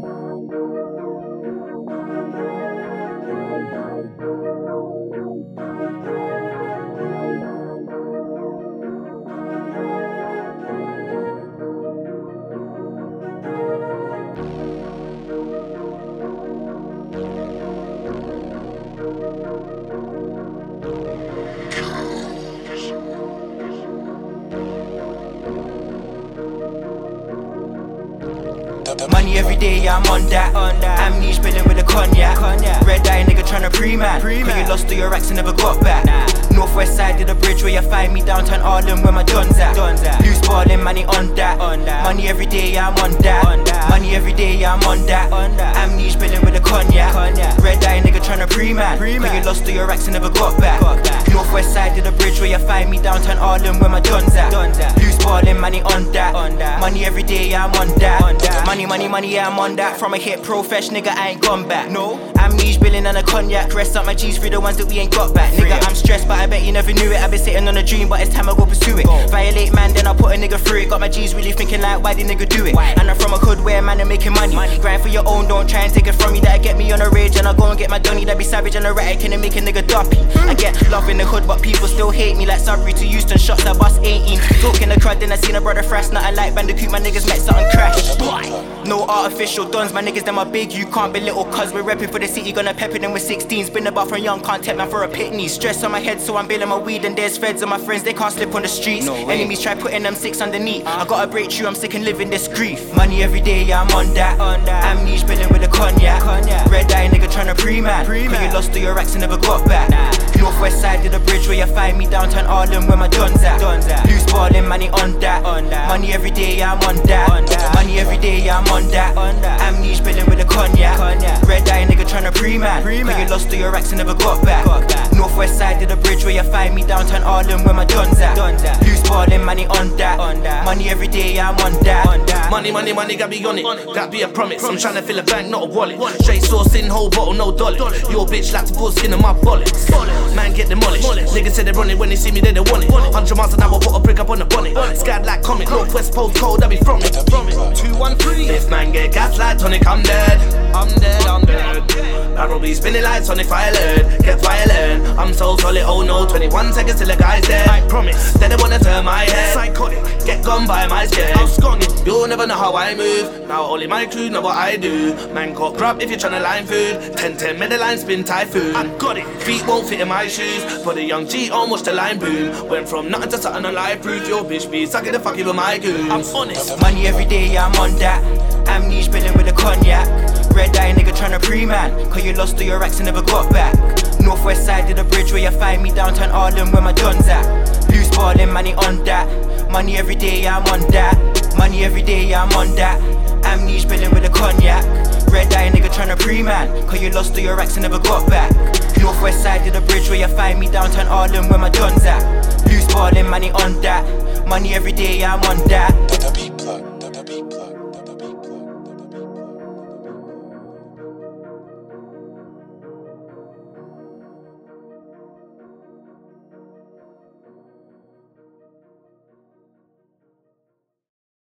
Música Money every day, yeah, I'm on that. On that. Amnesia spilling with a cognac. cognac. Red eye nigga tryna pre-man. Cause you lost all your racks and never got back. Northwest side of the bridge where you find me. Downtown Harlem where my Don's at. Loose ballin', money on that. on that. Money every day, yeah, I'm on that. on that. Money every day, yeah, I'm on that. On that. Amnesia spilling with a cognac. cognac. Red eye nigga tryna pre-man. Cause you lost all your racks and never got back. Northwest side of the bridge where you find me. Downtown Harlem where my Don's at. Don's at. Loose ballin', money on that. Money every day, I'm on that. on that. Money, money, money, yeah, I'm on that. From a hit profesh, nigga, I ain't gone back. No, amnesia billing and a cognac. Rest up my G's for the ones that we ain't got back. Nigga, I'm stressed, but I bet you never knew it. I've been sitting on a dream, but it's time I go pursue it. Go. Violate man, then I put a nigga through it. Got my G's really thinking like, why did nigga do it? Why? And I'm from a hood where man are making money. money. Grind for your own, don't try and take it from me. That'll get me on a rage, and I go and get my donny. That be savage and erratic, and it make a nigga dumpy. I get love in the hood, but people still hate me. Like Sudbury to Houston, shots I bust 18. Talking the crowd, then I seen a brother fresh. Nothing like Bandicoot, my niggas met something crash. No artificial dons, my niggas them are big, you can't be little cuz we're repping for the city, gonna pepper them with 16s. Been about from young, can't take man for a pitney. Stress on my head, so I'm bailing my weed, and there's feds and my friends, they can't slip on the streets. No Enemies try putting them six underneath. Uh-huh. I gotta break through, I'm sick and living this grief. Money every day, yeah, I'm on that. On that. Amnesia spilling with a cognac. cognac. Red eye nigga tryna pre-man. pre-man. Cause you lost all your racks and never got back. Nah. Northwest side of the bridge where you find me downtown Harlem where my Don's at. Don's at. Loose ballin', money on that. on that. Money every day, yeah, I'm on that. on that. Money every day, yeah, I'm on that. on that. Amnesia spilling with a cognac. cognac. Eye pre-man. pre-man. You lost all your racks and never got back. got back. Northwest side of the bridge where you find me downtown Harlem where my Don's at. Don's at. Loose ballin', money on that. on that. Money every day, I'm on that. on that. Money, money, money, got be on it. That be a promise. I'm tryna fill a bank, not a wallet. Straight sauce in whole bottle, no dollar. Your bitch like to pull skin in my bullets. Man get demolished. Niggas say they run it when they see me, they don't want it. Hundred miles an hour, put a brick up on the bonnet. Scad like comic, Northwest postcode, I be from it. Two one three. If man get gas like tonic, I'm dead. I'm dead, I'm dead. Barrel be spinning like Sonic violent. Get violent. I'm so solid, oh no. 21 seconds till the guy's dead. I promise. Then they wanna turn my head. Psychotic. Get gone by my skin. I'm sconning. You'll never know how I move. Now only my crew know what I do. Man got grab if you're tryna line food. 10 10 middle line spin typhoon. I got it. Feet won't fit in my shoes. But the young G almost a line boom. Went from nothing to something on live proof. Your bitch be sucking the fuck even my goose. I'm honest. Money every day, yeah, I'm on that. Amnesia spinning with a cognac. Tryna pre-man. Cause you lost all your racks and never got back. Northwest side of the bridge where you find me downtown Harlem where my Don's at. Loose ballin', money on that. Money every day, yeah, I'm on that. Money every day, yeah, I'm on that. Amnesia spilling with a cognac. Red eye nigga tryna pre-man. Cause you lost all your racks and never got back. Northwest side of the bridge where you find me downtown Harlem where my Don's at. Loose ballin', money on that. Money every day, yeah, I'm on that.